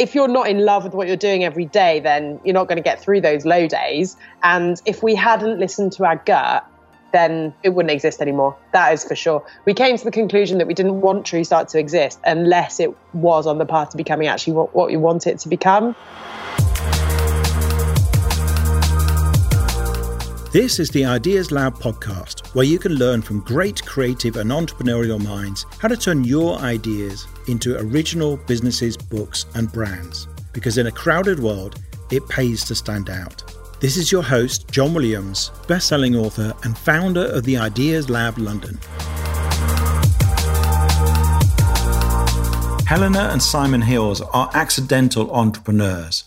if you're not in love with what you're doing every day, then you're not going to get through those low days. And if we hadn't listened to our gut, then it wouldn't exist anymore. That is for sure. We came to the conclusion that we didn't want True Start to exist unless it was on the path to becoming actually what, what we want it to become. This is the Ideas Lab podcast, where you can learn from great creative and entrepreneurial minds how to turn your ideas into original businesses, books, and brands. Because in a crowded world, it pays to stand out. This is your host, John Williams, best-selling author and founder of the Ideas Lab London. Helena and Simon Hills are accidental entrepreneurs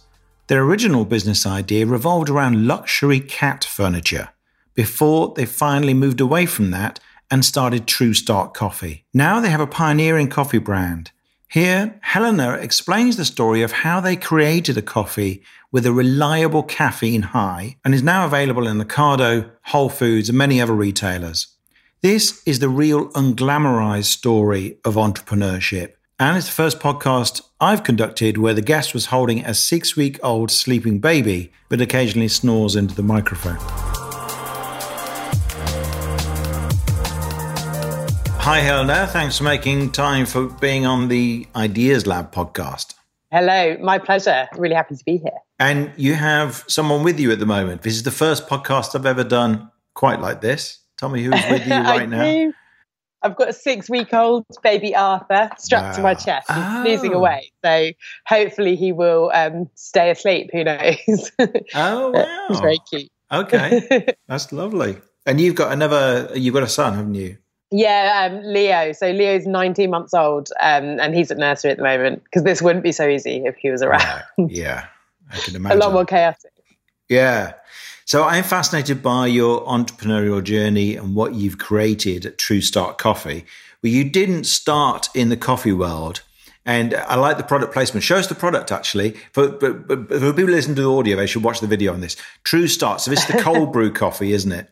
their original business idea revolved around luxury cat furniture before they finally moved away from that and started True Start Coffee. Now they have a pioneering coffee brand. Here, Helena explains the story of how they created a coffee with a reliable caffeine high and is now available in Ocado, Whole Foods, and many other retailers. This is the real unglamorized story of entrepreneurship and it's the first podcast I've conducted where the guest was holding a six week old sleeping baby, but occasionally snores into the microphone. Hi, Helena. Thanks for making time for being on the Ideas Lab podcast. Hello, my pleasure. Really happy to be here. And you have someone with you at the moment. This is the first podcast I've ever done quite like this. Tell me who's with you right now. Do. I've got a six week old baby Arthur strapped wow. to my chest. He's oh. away. So hopefully he will um, stay asleep. Who knows? oh, wow. He's very cute. Okay. That's lovely. And you've got another, you've got a son, haven't you? Yeah, um, Leo. So Leo's 19 months old um, and he's at nursery at the moment because this wouldn't be so easy if he was around. Yeah, I can imagine. a lot more chaotic. Yeah. So I'm fascinated by your entrepreneurial journey and what you've created at True Start Coffee. Well, you didn't start in the coffee world. And I like the product placement. Show us the product actually. For, but for people listening to the audio, they should watch the video on this. True Start. So this is the cold brew coffee, isn't it?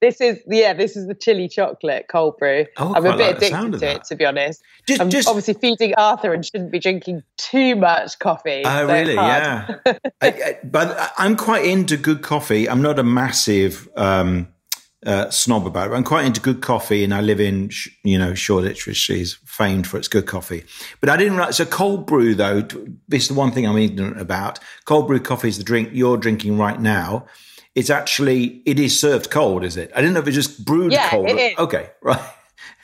This is yeah, this is the chili chocolate cold brew. Oh, I'm a bit like addicted to that. it, to be honest. Just, I'm just, obviously feeding Arthur and shouldn't be drinking too much coffee. Oh, so really? Yeah. I, I, but I'm quite into good coffee. I'm not a massive um, uh, snob about it. I'm quite into good coffee, and I live in you know Shoreditch, which is famed for its good coffee. But I didn't. write So cold brew, though, this is the one thing I'm ignorant about. Cold brew coffee is the drink you're drinking right now it's actually it is served cold, is it? I didn't know if it just brewed yeah, cold. It is. Okay, right.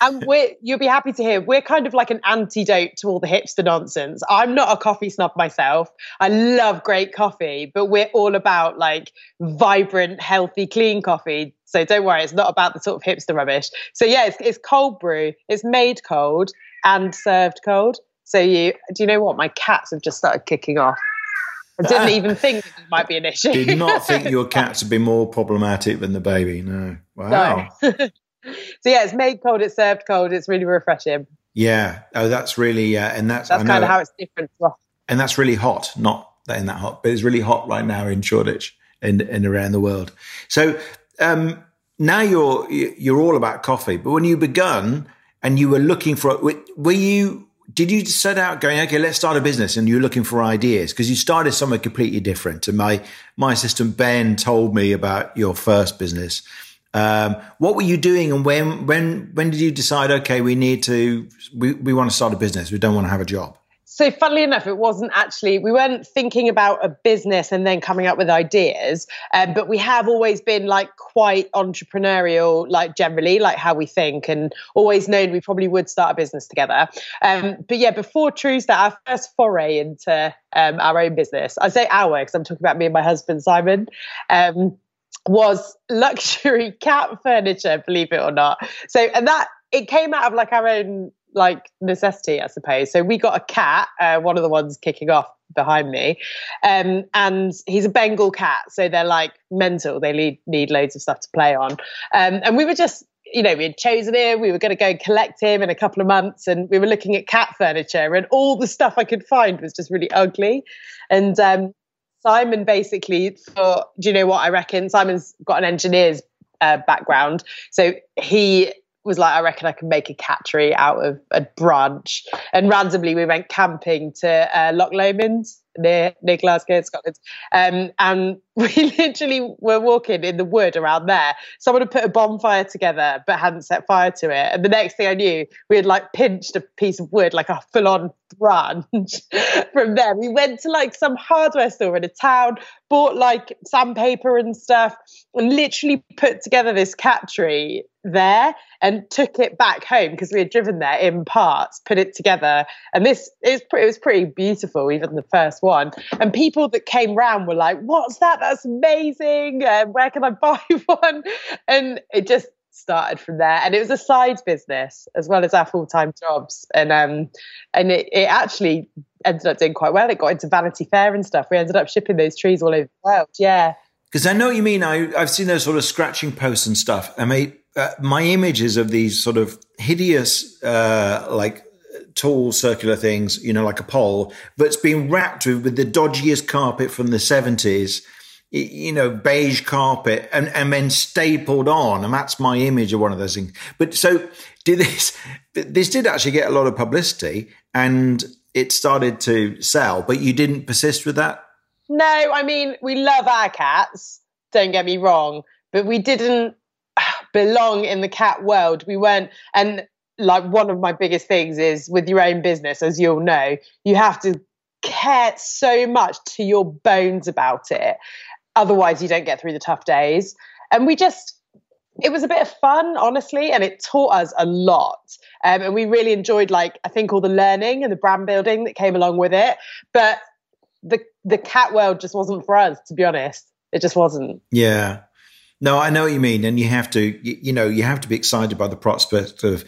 and we're you'll be happy to hear we're kind of like an antidote to all the hipster nonsense. I'm not a coffee snob myself. I love great coffee, but we're all about like vibrant, healthy, clean coffee. So don't worry, it's not about the sort of hipster rubbish. So yeah, it's, it's cold brew. It's made cold and served cold. So you do you know what? My cats have just started kicking off. I didn't even think it might be an issue. Did not think your cats would be more problematic than the baby. No. Wow. No. so yeah, it's made cold, it's served cold, it's really refreshing. Yeah. Oh, that's really, uh, and that's that's kind of how it's different. And that's really hot. Not that in that hot, but it's really hot right now in Shoreditch and, and around the world. So um, now you're you're all about coffee. But when you begun and you were looking for, were you did you set out going, okay, let's start a business and you're looking for ideas? Because you started somewhere completely different. And my, my assistant Ben told me about your first business. Um, what were you doing and when, when, when did you decide, okay, we need to, we, we want to start a business. We don't want to have a job so funnily enough it wasn't actually we weren't thinking about a business and then coming up with ideas um, but we have always been like quite entrepreneurial like generally like how we think and always known we probably would start a business together. Um, but yeah before true that our first foray into um, our own business i say our because i'm talking about me and my husband simon um, was luxury cat furniture believe it or not. So and that it came out of like our own like necessity, I suppose. So we got a cat, uh, one of the ones kicking off behind me, um, and he's a Bengal cat. So they're like mental. They need need loads of stuff to play on, um, and we were just. You know, we had chosen him. We were going to go and collect him in a couple of months, and we were looking at cat furniture, and all the stuff I could find was just really ugly. And um, Simon basically thought, "Do you know what I reckon?" Simon's got an engineer's uh, background, so he was like, I reckon I can make a cattery out of a branch. And randomly, we went camping to uh, Loch Lomond near near Glasgow, Scotland. Um, and we literally were walking in the wood around there. Someone had put a bonfire together but hadn't set fire to it. And the next thing I knew, we had like pinched a piece of wood, like a full on branch from there. We went to like some hardware store in a town, bought like sandpaper and stuff, and literally put together this cat tree there and took it back home because we had driven there in parts, put it together. And this is it was pretty beautiful, even the first one. And people that came round were like, What's that? That's amazing. Uh, where can I buy one? And it just started from there. And it was a side business as well as our full time jobs. And um and it, it actually ended up doing quite well. It got into Vanity Fair and stuff. We ended up shipping those trees all over the world. Yeah. Because I know what you mean. I, I've seen those sort of scratching posts and stuff. I mean, uh, my images of these sort of hideous, uh, like tall circular things, you know, like a pole, that's been wrapped with, with the dodgiest carpet from the 70s, you know, beige carpet, and, and then stapled on. And that's my image of one of those things. But so did this, this did actually get a lot of publicity and it started to sell, but you didn't persist with that? No, I mean, we love our cats, don't get me wrong, but we didn't ah, belong in the cat world. We weren't, and like one of my biggest things is with your own business, as you'll know, you have to care so much to your bones about it. Otherwise, you don't get through the tough days. And we just, it was a bit of fun, honestly, and it taught us a lot. Um, and we really enjoyed, like, I think all the learning and the brand building that came along with it. But the the cat world just wasn't for us, to be honest. It just wasn't. Yeah. No, I know what you mean, and you have to, you, you, know, you have to be excited by the prospect of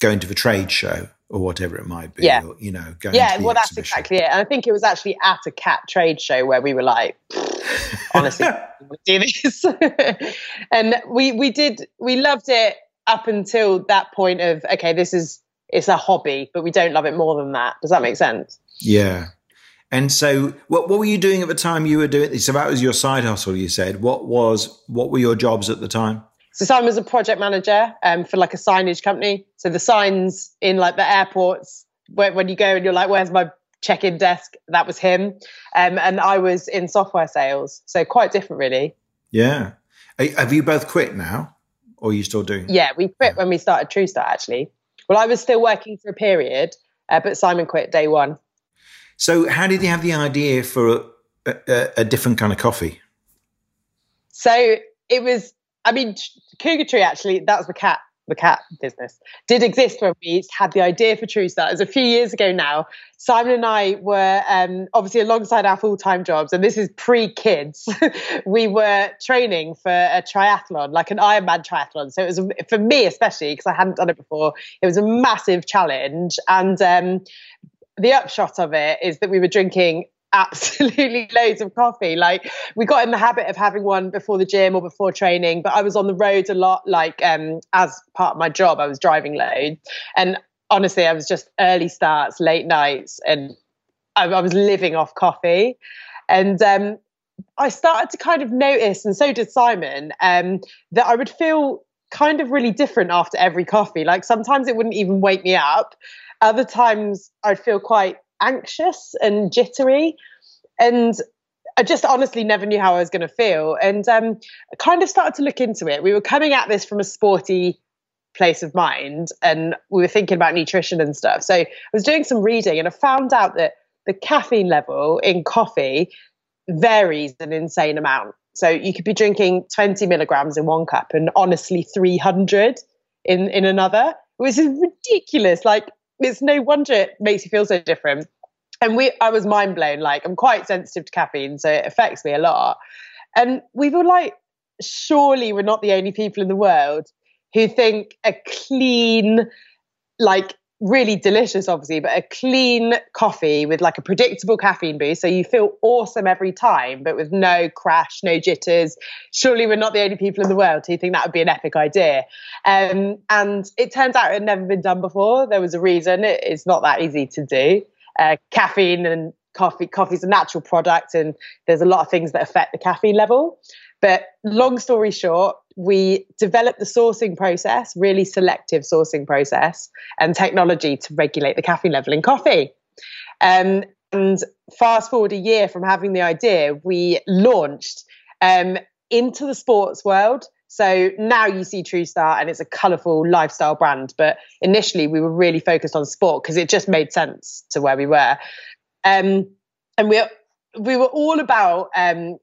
going to the trade show or whatever it might be. Yeah, or, you know, going yeah. well, that's exactly it. And I think it was actually at a cat trade show where we were like, honestly, do this. and we we did we loved it up until that point of okay, this is it's a hobby, but we don't love it more than that. Does that make sense? Yeah, and so, what what were you doing at the time you were doing this? So that was your side hustle. You said what was what were your jobs at the time? So Simon was a project manager um, for like a signage company. So the signs in like the airports where, when you go and you're like, "Where's my check-in desk?" That was him, um, and I was in software sales. So quite different, really. Yeah. Have you both quit now, or are you still doing? Yeah, we quit when we started TrueStart. Actually, well, I was still working for a period, uh, but Simon quit day one. So, how did you have the idea for a, a, a different kind of coffee? So it was. I mean, Cougar Tree actually. That was the cat. The cat business did exist when we had the idea for TrueStart. It was a few years ago now. Simon and I were um, obviously alongside our full time jobs, and this is pre kids. we were training for a triathlon, like an Ironman triathlon. So it was for me especially because I hadn't done it before. It was a massive challenge, and um, the upshot of it is that we were drinking absolutely loads of coffee. Like we got in the habit of having one before the gym or before training, but I was on the road a lot, like um, as part of my job, I was driving loads. And honestly, I was just early starts, late nights, and I, I was living off coffee. And um, I started to kind of notice, and so did Simon, um, that I would feel kind of really different after every coffee. Like sometimes it wouldn't even wake me up. Other times I'd feel quite anxious and jittery. And I just honestly never knew how I was going to feel. And um, kind of started to look into it. We were coming at this from a sporty place of mind and we were thinking about nutrition and stuff. So I was doing some reading and I found out that the caffeine level in coffee varies an insane amount. So you could be drinking 20 milligrams in one cup and honestly 300 in, in another, which is ridiculous. Like it's no wonder it makes you feel so different. And we, I was mind blown. Like I'm quite sensitive to caffeine, so it affects me a lot. And we were like, surely we're not the only people in the world who think a clean, like really delicious, obviously, but a clean coffee with like a predictable caffeine boost. So you feel awesome every time, but with no crash, no jitters. Surely we're not the only people in the world who think that would be an epic idea. Um, and it turns out it had never been done before. There was a reason. It, it's not that easy to do. Uh, caffeine and coffee coffee's a natural product and there's a lot of things that affect the caffeine level. But long story short, we developed the sourcing process, really selective sourcing process, and technology to regulate the caffeine level in coffee. Um, and fast forward a year from having the idea, we launched um, into the sports world. So now you see True Start and it's a colourful lifestyle brand. But initially we were really focused on sport because it just made sense to where we were. Um, and we we were all about um,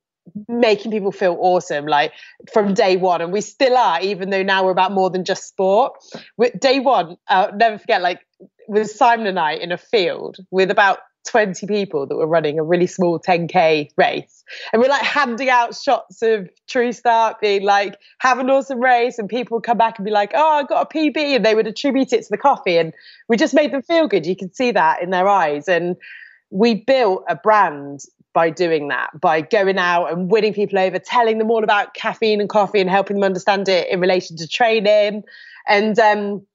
making people feel awesome, like from day one, and we still are, even though now we're about more than just sport. With day one, I'll never forget, like with Simon and I in a field with about 20 people that were running a really small 10k race. And we're like handing out shots of true start being like have an awesome race. And people come back and be like oh i got a pb and they would attribute it to the coffee. And we just made them feel good. You can see that in their eyes. And we built a brand by doing that by going out and winning people over telling them all about caffeine and coffee and helping them understand it in relation to training and um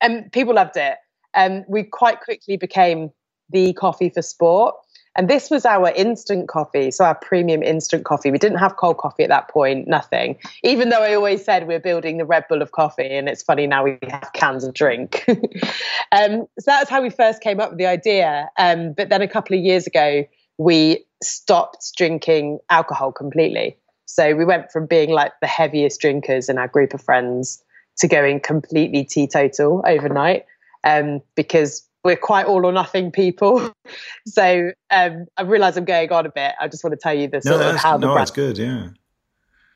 and people loved it and we quite quickly became the coffee for sport. And this was our instant coffee, so our premium instant coffee. We didn't have cold coffee at that point, nothing. Even though I always said we're building the Red Bull of coffee, and it's funny now we have cans of drink. um, so that's how we first came up with the idea. Um, but then a couple of years ago, we stopped drinking alcohol completely. So we went from being like the heaviest drinkers in our group of friends to going completely teetotal overnight um, because we're quite all or nothing people. so um, I realise I'm going on a bit. I just want to tell you the sort no, of how the no, brand, it's good, yeah.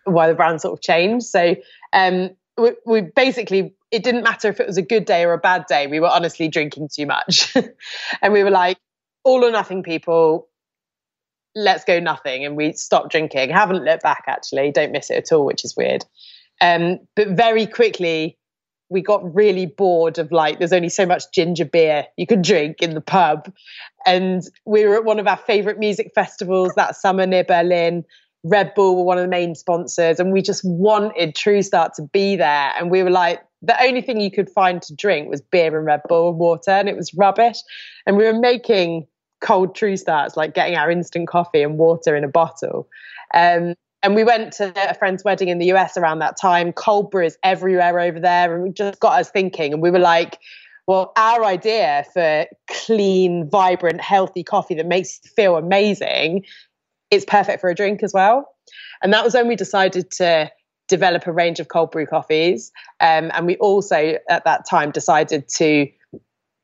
Why the brand sort of changed. So um, we, we, basically it didn't matter if it was a good day or a bad day. We were honestly drinking too much, and we were like all or nothing people. Let's go nothing, and we stopped drinking. Haven't looked back actually. Don't miss it at all, which is weird. Um, but very quickly we got really bored of like there's only so much ginger beer you could drink in the pub. And we were at one of our favorite music festivals that summer near berlin. Red bull were one of the main sponsors and we just wanted true start to be there. And we were like the only thing you could find to drink was beer and red bull and water and it was rubbish. And we were making cold true starts like getting our instant coffee and water in a bottle. Um, and we went to a friend's wedding in the US around that time. Cold brew is everywhere over there. And we just got us thinking. And we were like, well, our idea for clean, vibrant, healthy coffee that makes you feel amazing is perfect for a drink as well. And that was when we decided to develop a range of cold brew coffees. Um, and we also, at that time, decided to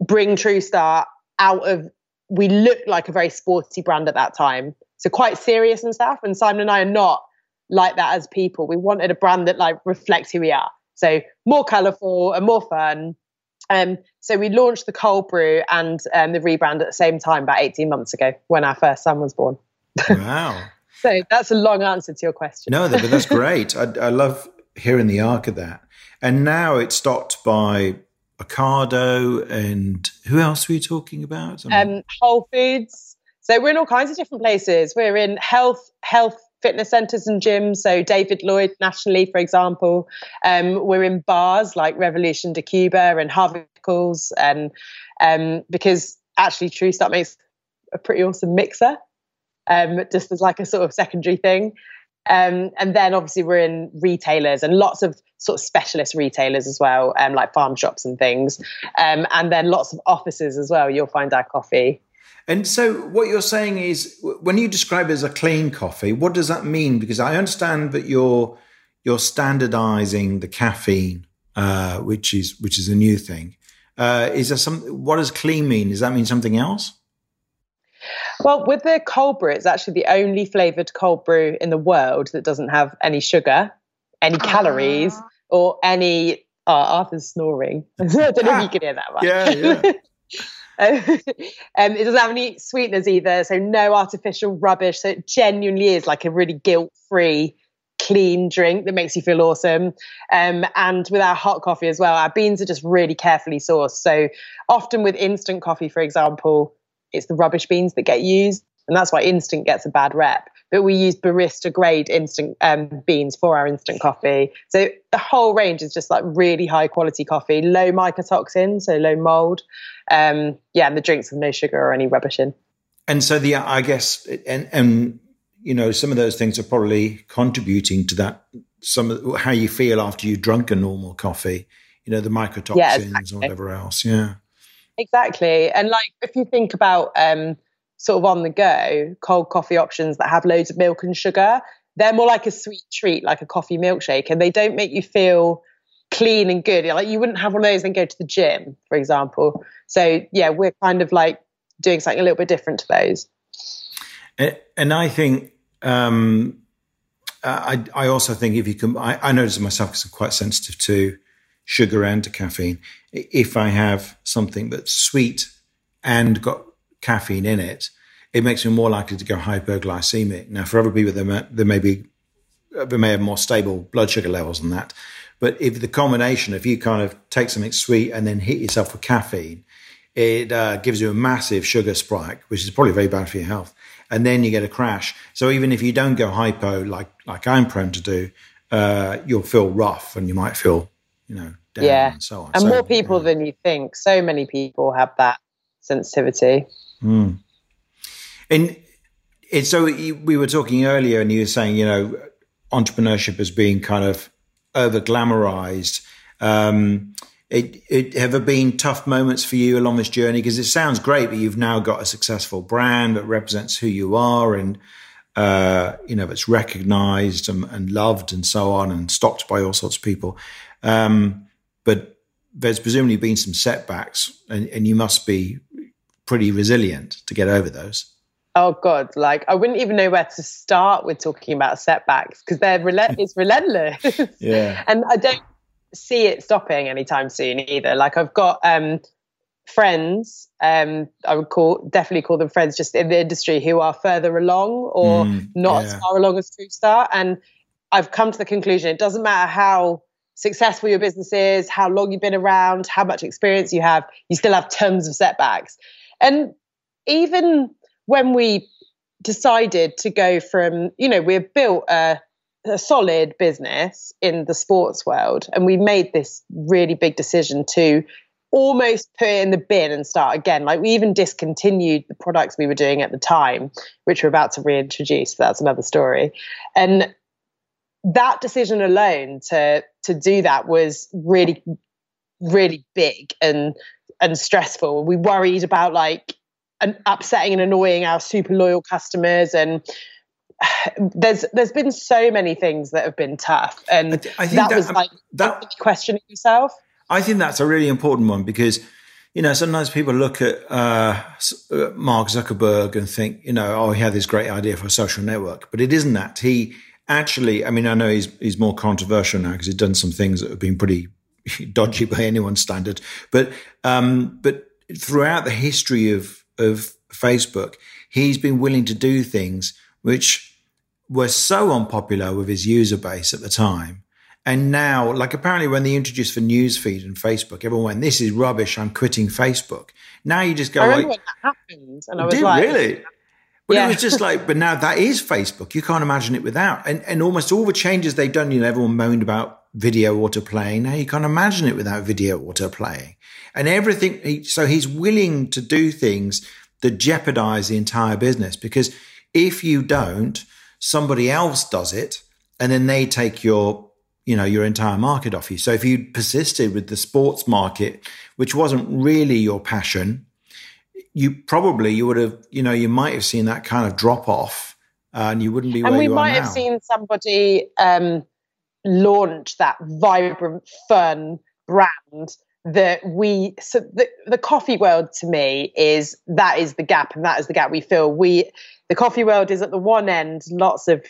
bring True Start out of, we looked like a very sporty brand at that time. So quite serious and stuff. And Simon and I are not like that as people. We wanted a brand that like reflects who we are. So more colourful and more fun. Um, so we launched the cold brew and um, the rebrand at the same time about 18 months ago when our first son was born. Wow. so that's a long answer to your question. No, but that's great. I, I love hearing the arc of that. And now it's stocked by Ocado and who else were you talking about? Um, Whole Foods. So we're in all kinds of different places. We're in health, health fitness centres and gyms. So David Lloyd nationally, for example, um, we're in bars like Revolution de Cuba and Harvey Nichols, and um, because actually True Start makes a pretty awesome mixer, um, just as like a sort of secondary thing. Um, and then obviously we're in retailers and lots of sort of specialist retailers as well, um, like farm shops and things. Um, and then lots of offices as well. You'll find our coffee. And so, what you're saying is, when you describe it as a clean coffee, what does that mean? Because I understand that you're you're standardizing the caffeine, uh, which is which is a new thing. Uh, is there some? What does clean mean? Does that mean something else? Well, with the cold brew, it's actually the only flavored cold brew in the world that doesn't have any sugar, any calories, or any. Oh, Arthur's snoring. I don't know if you can hear that. One. Yeah, yeah. um, it doesn't have any sweeteners either, so no artificial rubbish. So it genuinely is like a really guilt-free, clean drink that makes you feel awesome. Um, and with our hot coffee as well, our beans are just really carefully sourced. So often with instant coffee, for example, it's the rubbish beans that get used, and that's why instant gets a bad rep but we use barista grade instant um, beans for our instant coffee. So the whole range is just like really high quality coffee, low mycotoxin, so low mold. Um, yeah, and the drinks have no sugar or any rubbish in. and so the I guess and and you know some of those things are probably contributing to that. Some of how you feel after you've drunk a normal coffee. You know the mycotoxins yeah, exactly. or whatever else. Yeah, exactly. And like if you think about um, sort of on the go cold coffee options that have loads of milk and sugar, they're more like a sweet treat, like a coffee milkshake, and they don't make you feel clean and good. Like you wouldn't have one of those and go to the gym, for example. So yeah, we're kind of like doing something a little bit different to those. And I think um, I, I also think if you can, I, I notice myself because I'm quite sensitive to sugar and to caffeine. If I have something that's sweet and got caffeine in it, it makes me more likely to go hyperglycemic. Now, for other people, there may, there may be they may have more stable blood sugar levels than that. But if the combination, if you kind of take something sweet and then hit yourself with caffeine, it uh, gives you a massive sugar spike, which is probably very bad for your health. And then you get a crash. So even if you don't go hypo like like I'm prone to do, uh, you'll feel rough and you might feel, you know, down yeah. and so on. And so, more people yeah. than you think. So many people have that sensitivity. Mm. And it's so we were talking earlier, and you were saying, you know, entrepreneurship as being kind of over glamorized. Um, it, it have there been tough moments for you along this journey? Because it sounds great, but you've now got a successful brand that represents who you are, and uh, you know it's recognized and, and, loved and so on, and stopped by all sorts of people. Um, but there's presumably been some setbacks, and, and you must be pretty resilient to get over those. Oh God, like I wouldn't even know where to start with talking about setbacks because they're rel- it's relentless. yeah. and I don't see it stopping anytime soon either. Like I've got um, friends, um, I would call definitely call them friends just in the industry who are further along or mm, not yeah. as far along as True Start. And I've come to the conclusion it doesn't matter how successful your business is, how long you've been around, how much experience you have, you still have tons of setbacks. And even when we decided to go from, you know, we've built a a solid business in the sports world and we made this really big decision to almost put it in the bin and start again. Like we even discontinued the products we were doing at the time which we're about to reintroduce that's another story. And that decision alone to to do that was really really big and and stressful we worried about like upsetting and annoying our super loyal customers and there's there's been so many things that have been tough, and I, th- I that, that, was um, like that questioning yourself. I think that's a really important one because you know sometimes people look at uh, uh, Mark Zuckerberg and think you know oh he had this great idea for a social network, but it isn't that he actually. I mean I know he's he's more controversial now because he's done some things that have been pretty dodgy by anyone's standard, but um, but throughout the history of of Facebook, he's been willing to do things which were so unpopular with his user base at the time. And now, like apparently when they introduced the newsfeed and Facebook, everyone went, "This is rubbish. I'm quitting Facebook." Now you just go I like, when that happened, and I was like, "Really?" But yeah. it was just like, but now that is Facebook. You can't imagine it without. And and almost all the changes they've done, you know, everyone moaned about video autoplay. Now you can't imagine it without video autoplay. And everything. So he's willing to do things that jeopardize the entire business because if you don't, somebody else does it and then they take your, you know, your entire market off you. So if you persisted with the sports market, which wasn't really your passion, you probably you would have, you know, you might have seen that kind of drop off, uh, and you wouldn't be. And we might have seen somebody um, launch that vibrant, fun brand that we so the, the coffee world to me is that is the gap and that is the gap we feel we the coffee world is at the one end lots of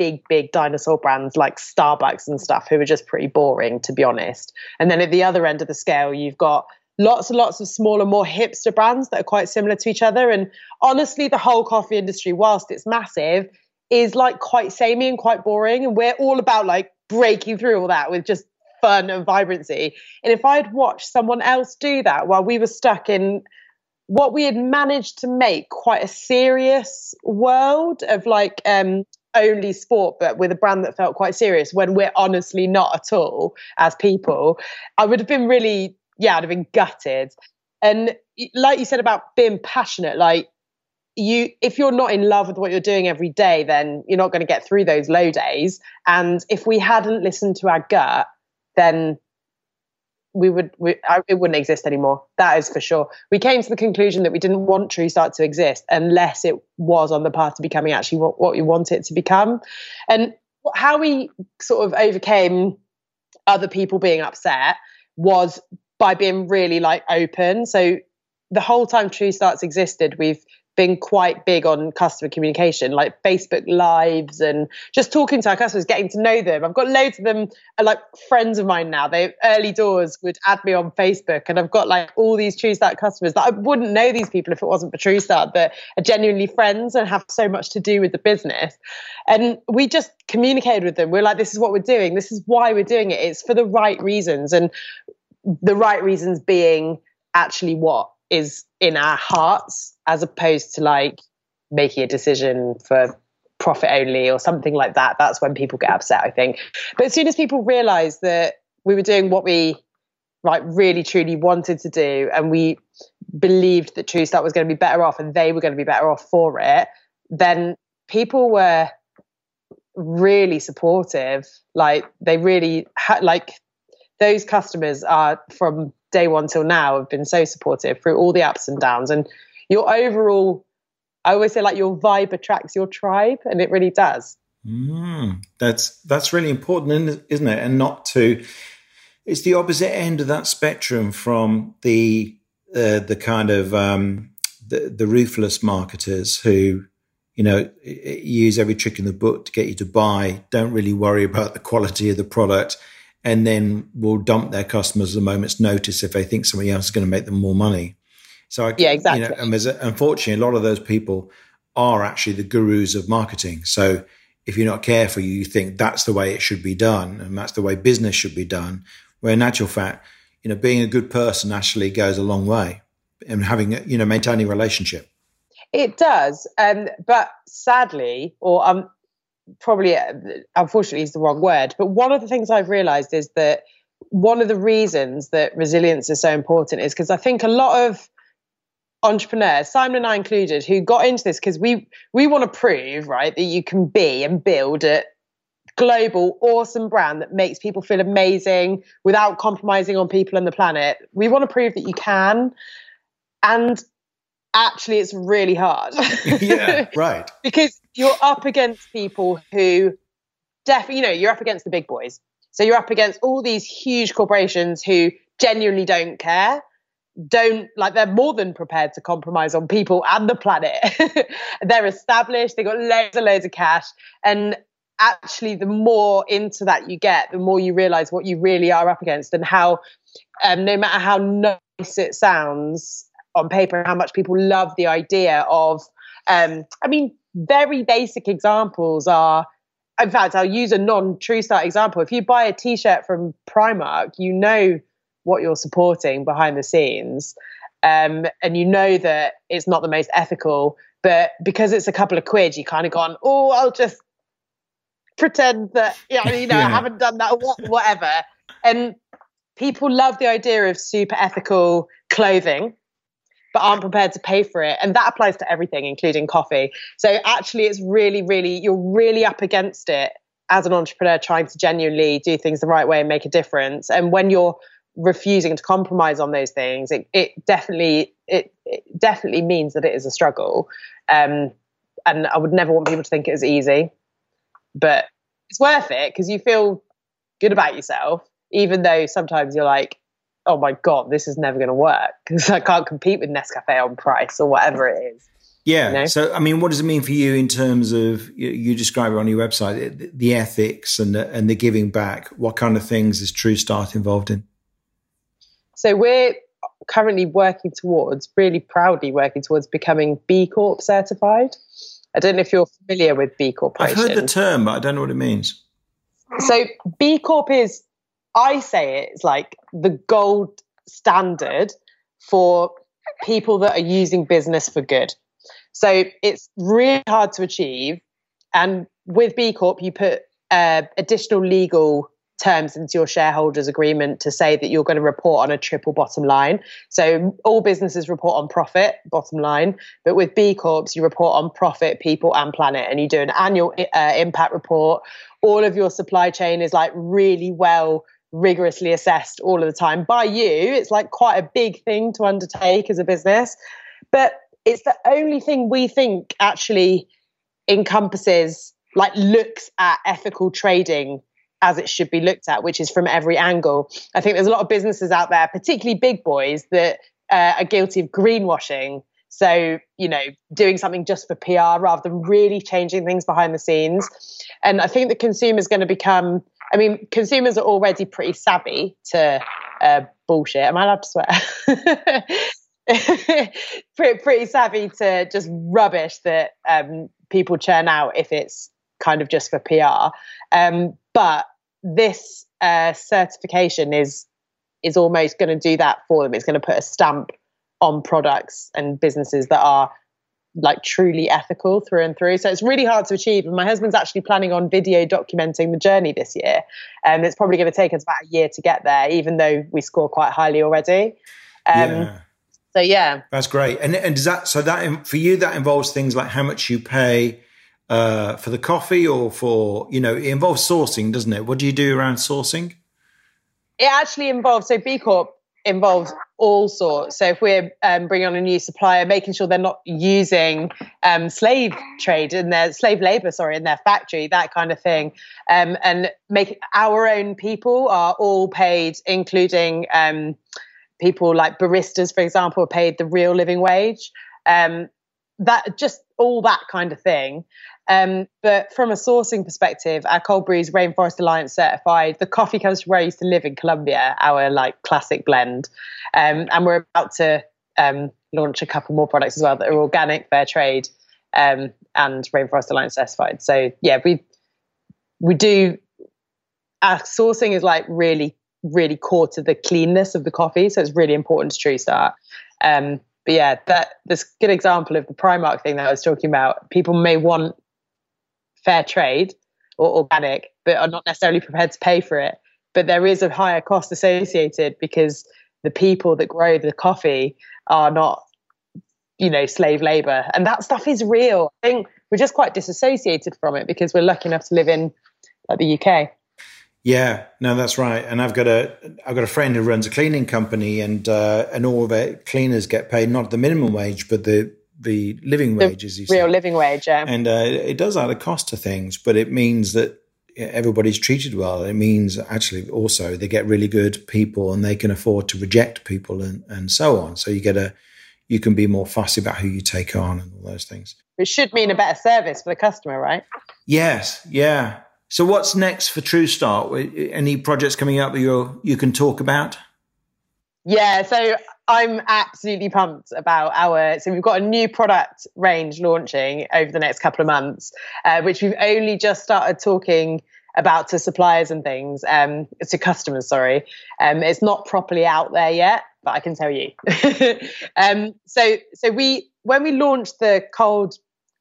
big big dinosaur brands like starbucks and stuff who are just pretty boring to be honest. And then at the other end of the scale you've got lots and lots of smaller more hipster brands that are quite similar to each other. And honestly the whole coffee industry whilst it's massive is like quite samey and quite boring. And we're all about like breaking through all that with just fun and vibrancy. And if I'd watched someone else do that while we were stuck in what we had managed to make quite a serious world of like um, only sport, but with a brand that felt quite serious when we're honestly not at all as people, I would have been really, yeah, I'd have been gutted. And like you said about being passionate, like you if you're not in love with what you're doing every day then you're not going to get through those low days. And if we hadn't listened to our gut then we would we, I, it wouldn't exist anymore. That is for sure. We came to the conclusion that we didn't want true start to exist unless it was on the path to becoming actually what, what we want it to become. And how we sort of overcame other people being upset was by being really like open. So the whole time true starts existed we've been quite big on customer communication, like Facebook Lives and just talking to our customers, getting to know them. I've got loads of them are like friends of mine now. They early doors would add me on Facebook, and I've got like all these TrueStart customers that I wouldn't know these people if it wasn't for TrueStart, that are genuinely friends and have so much to do with the business. And we just communicated with them. We're like, this is what we're doing. This is why we're doing it. It's for the right reasons, and the right reasons being actually what is in our hearts as opposed to like making a decision for profit only or something like that that's when people get upset i think. But as soon as people realized that we were doing what we like really truly wanted to do and we believed that true start was going to be better off and they were going to be better off for it then people were really supportive. Like they really had like those customers are from day one till now have been so supportive through all the ups and downs. And your overall, I always say like your vibe attracts your tribe, and it really does. Mm, that's that's really important, isn't it? And not to, it's the opposite end of that spectrum from the uh, the kind of um, the the ruthless marketers who you know use every trick in the book to get you to buy, don't really worry about the quality of the product and then will dump their customers at a moment's notice if they think somebody else is going to make them more money. So I, yeah, exactly. You know, and there's a, unfortunately a lot of those people are actually the gurus of marketing. So if you're not careful, you think that's the way it should be done and that's the way business should be done. Where in actual fact, you know, being a good person actually goes a long way and having, you know, maintaining a relationship. It does. Um, but sadly, or um, probably uh, unfortunately is the wrong word but one of the things i've realized is that one of the reasons that resilience is so important is because i think a lot of entrepreneurs simon and i included who got into this because we we want to prove right that you can be and build a global awesome brand that makes people feel amazing without compromising on people and the planet. We want to prove that you can. And actually it's really hard yeah right because you're up against people who definitely, you know, you're up against the big boys. So you're up against all these huge corporations who genuinely don't care, don't like they're more than prepared to compromise on people and the planet. they're established, they've got loads and loads of cash. And actually, the more into that you get, the more you realize what you really are up against and how, um, no matter how nice it sounds on paper, how much people love the idea of, um, I mean, very basic examples are in fact i'll use a non true start example. If you buy a t-shirt from primark you know what you're supporting behind the scenes um, and you know that it's not the most ethical but because it's a couple of quid you kind of gone oh i'll just pretend that you know, you know yeah. i haven't done that or whatever. And people love the idea of super ethical clothing but aren't prepared to pay for it. And that applies to everything, including coffee. So actually, it's really, really, you're really up against it as an entrepreneur trying to genuinely do things the right way and make a difference. And when you're refusing to compromise on those things, it, it definitely it, it, definitely means that it is a struggle. Um, and I would never want people to think it is easy, but it's worth it because you feel good about yourself, even though sometimes you're like, oh my god, this is never going to work because I can't compete with Nescafe on price or whatever it is. Yeah. You know? So, I mean, what does it mean for you in terms of you, you describe it on your website the, the ethics and the, and the giving back? What kind of things is True Start involved in? So we're currently working towards, really proudly working towards becoming B Corp certified. I don't know if you're familiar with B Corporation. I've heard the term, but I don't know what it means. So B Corp is I say it, it's like the gold standard for people that are using business for good. So it's really hard to achieve. And with B Corp, you put uh, additional legal terms into your shareholders agreement to say that you're going to report on a triple bottom line. So all businesses report on profit, bottom line, but with B Corps, you report on profit, people, and planet, and you do an annual uh, impact report. All of your supply chain is like really well rigorously assessed all of the time by you. It's like quite a big thing to undertake as a business, but it's the only thing we think actually encompasses like looks at ethical trading as it should be looked at, which is from every angle. I think there's a lot of businesses out there, particularly big boys, that uh, are guilty of greenwashing. So, you know, doing something just for PR rather than really changing things behind the scenes. And I think the consumer is going to become, I mean, consumers are already pretty savvy to uh, bullshit. Am I allowed to swear? pretty, pretty, savvy to just rubbish that um, people churn out if it's kind of just for PR. Um, but this uh, certification is is almost going to do that for them. It's going to put a stamp on products and businesses that are like truly ethical through and through. So it's really hard to achieve. And my husband's actually planning on video documenting the journey this year. And um, it's probably going to take us about a year to get there, even though we score quite highly already. Um, yeah. So yeah, that's great. And and does that so that for you that involves things like how much you pay uh, for the coffee or for, you know, it involves sourcing, doesn't it? What do you do around sourcing? It actually involves, so B Corp involves all sorts. So if we're um, bringing on a new supplier, making sure they're not using um, slave trade in their slave labor, sorry, in their factory, that kind of thing, um, and make our own people are all paid, including um, people like baristas, for example, are paid the real living wage. Um, that just all that kind of thing. Um, but from a sourcing perspective, our cold brew is Rainforest Alliance certified. The coffee comes from where I used to live in Colombia, our like classic blend. Um, and we're about to um, launch a couple more products as well that are organic, fair trade, um, and Rainforest Alliance certified. So yeah, we we do our sourcing is like really really core to the cleanness of the coffee, so it's really important to True Start. Um, but yeah, that this good example of the Primark thing that I was talking about. People may want fair trade or organic, but are not necessarily prepared to pay for it. But there is a higher cost associated because the people that grow the coffee are not, you know, slave labor. And that stuff is real. I think we're just quite disassociated from it because we're lucky enough to live in like the UK. Yeah, no, that's right. And I've got a I've got a friend who runs a cleaning company, and uh, and all of their cleaners get paid not the minimum wage, but the the living the wage, as you real living wage, yeah. And uh, it does add a cost to things, but it means that everybody's treated well. It means actually also they get really good people, and they can afford to reject people, and and so on. So you get a you can be more fussy about who you take on and all those things. It should mean a better service for the customer, right? Yes, yeah. So what's next for True Start? Any projects coming up that you you can talk about? Yeah, so I'm absolutely pumped about our. So we've got a new product range launching over the next couple of months, uh, which we've only just started talking about to suppliers and things, um, to customers. Sorry, um, it's not properly out there yet, but I can tell you. um, so so we when we launched the cold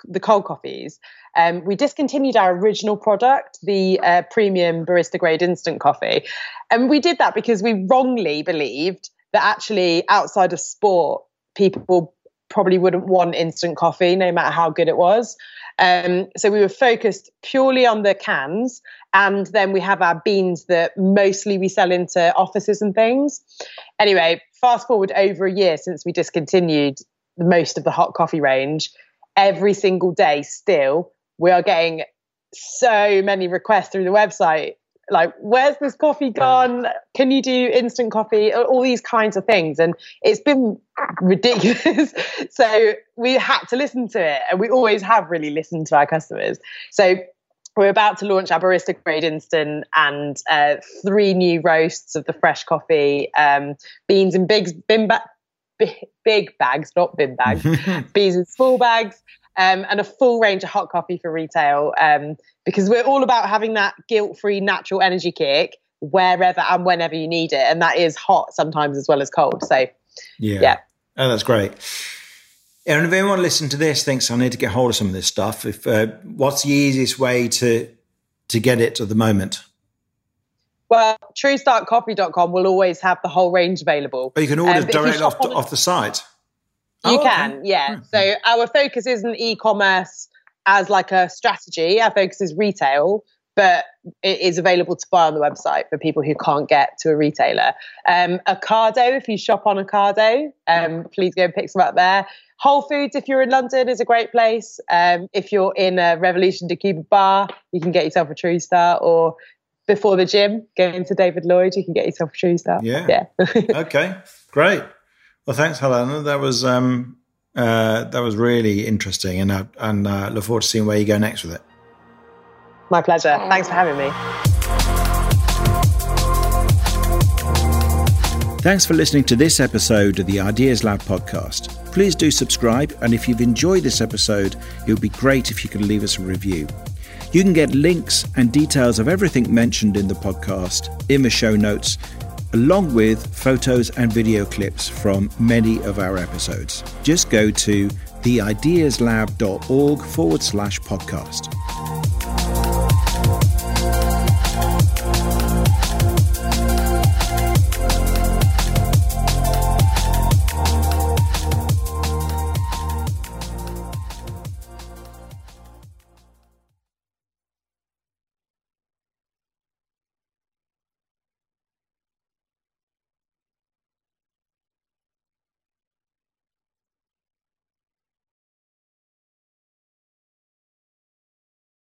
the cold coffees, um, we discontinued our original product, the uh, premium barista grade instant coffee. And we did that because we wrongly believed that actually outside of sport, people probably wouldn't want instant coffee no matter how good it was. Um, so we were focused purely on the cans, and then we have our beans that mostly we sell into offices and things. Anyway, fast forward over a year since we discontinued most of the hot coffee range. Every single day, still, we are getting so many requests through the website. Like where's this coffee gone? Can you do instant coffee? All these kinds of things. And it's been ridiculous. So we had to listen to it. And we always have really listened to our customers. So we're about to launch our barista grade instant and uh, three new roasts of the fresh coffee um, beans in big bin ba- big bags not bin bags. Beans in small bags um, and a full range of hot coffee for retail um, because we're all about having that guilt free natural energy kick wherever and whenever you need it. And that is hot sometimes as well as cold. So, yeah. yeah. Oh, that's great. And if anyone listening to this thinks I need to get hold of some of this stuff, if uh, what's the easiest way to to get it at the moment? Well, truestartcoffee.com will always have the whole range available. But you can order um, directly off, the, off the site. You oh, can, okay. yeah. Hmm. So our focus isn't e-commerce as like a strategy. Our focus is retail, but it is available to buy on the website for people who can't get to a retailer. Um, Ocado, if you shop on Ocado, um, please go and pick some up there. Whole Foods, if you're in London, is a great place. Um, if you're in a Revolution de Cuba bar, you can get yourself a True Start. Or before the gym, go into David Lloyd, you can get yourself a True Start. Yeah. Yeah. okay. Great. Well, thanks, Helena. That was um, uh, that was really interesting, and uh, and uh, look forward to seeing where you go next with it. My pleasure. Thanks for having me. Thanks for listening to this episode of the Ideas Lab podcast. Please do subscribe, and if you've enjoyed this episode, it would be great if you could leave us a review. You can get links and details of everything mentioned in the podcast in the show notes along with photos and video clips from many of our episodes. Just go to theideaslab.org forward slash podcast.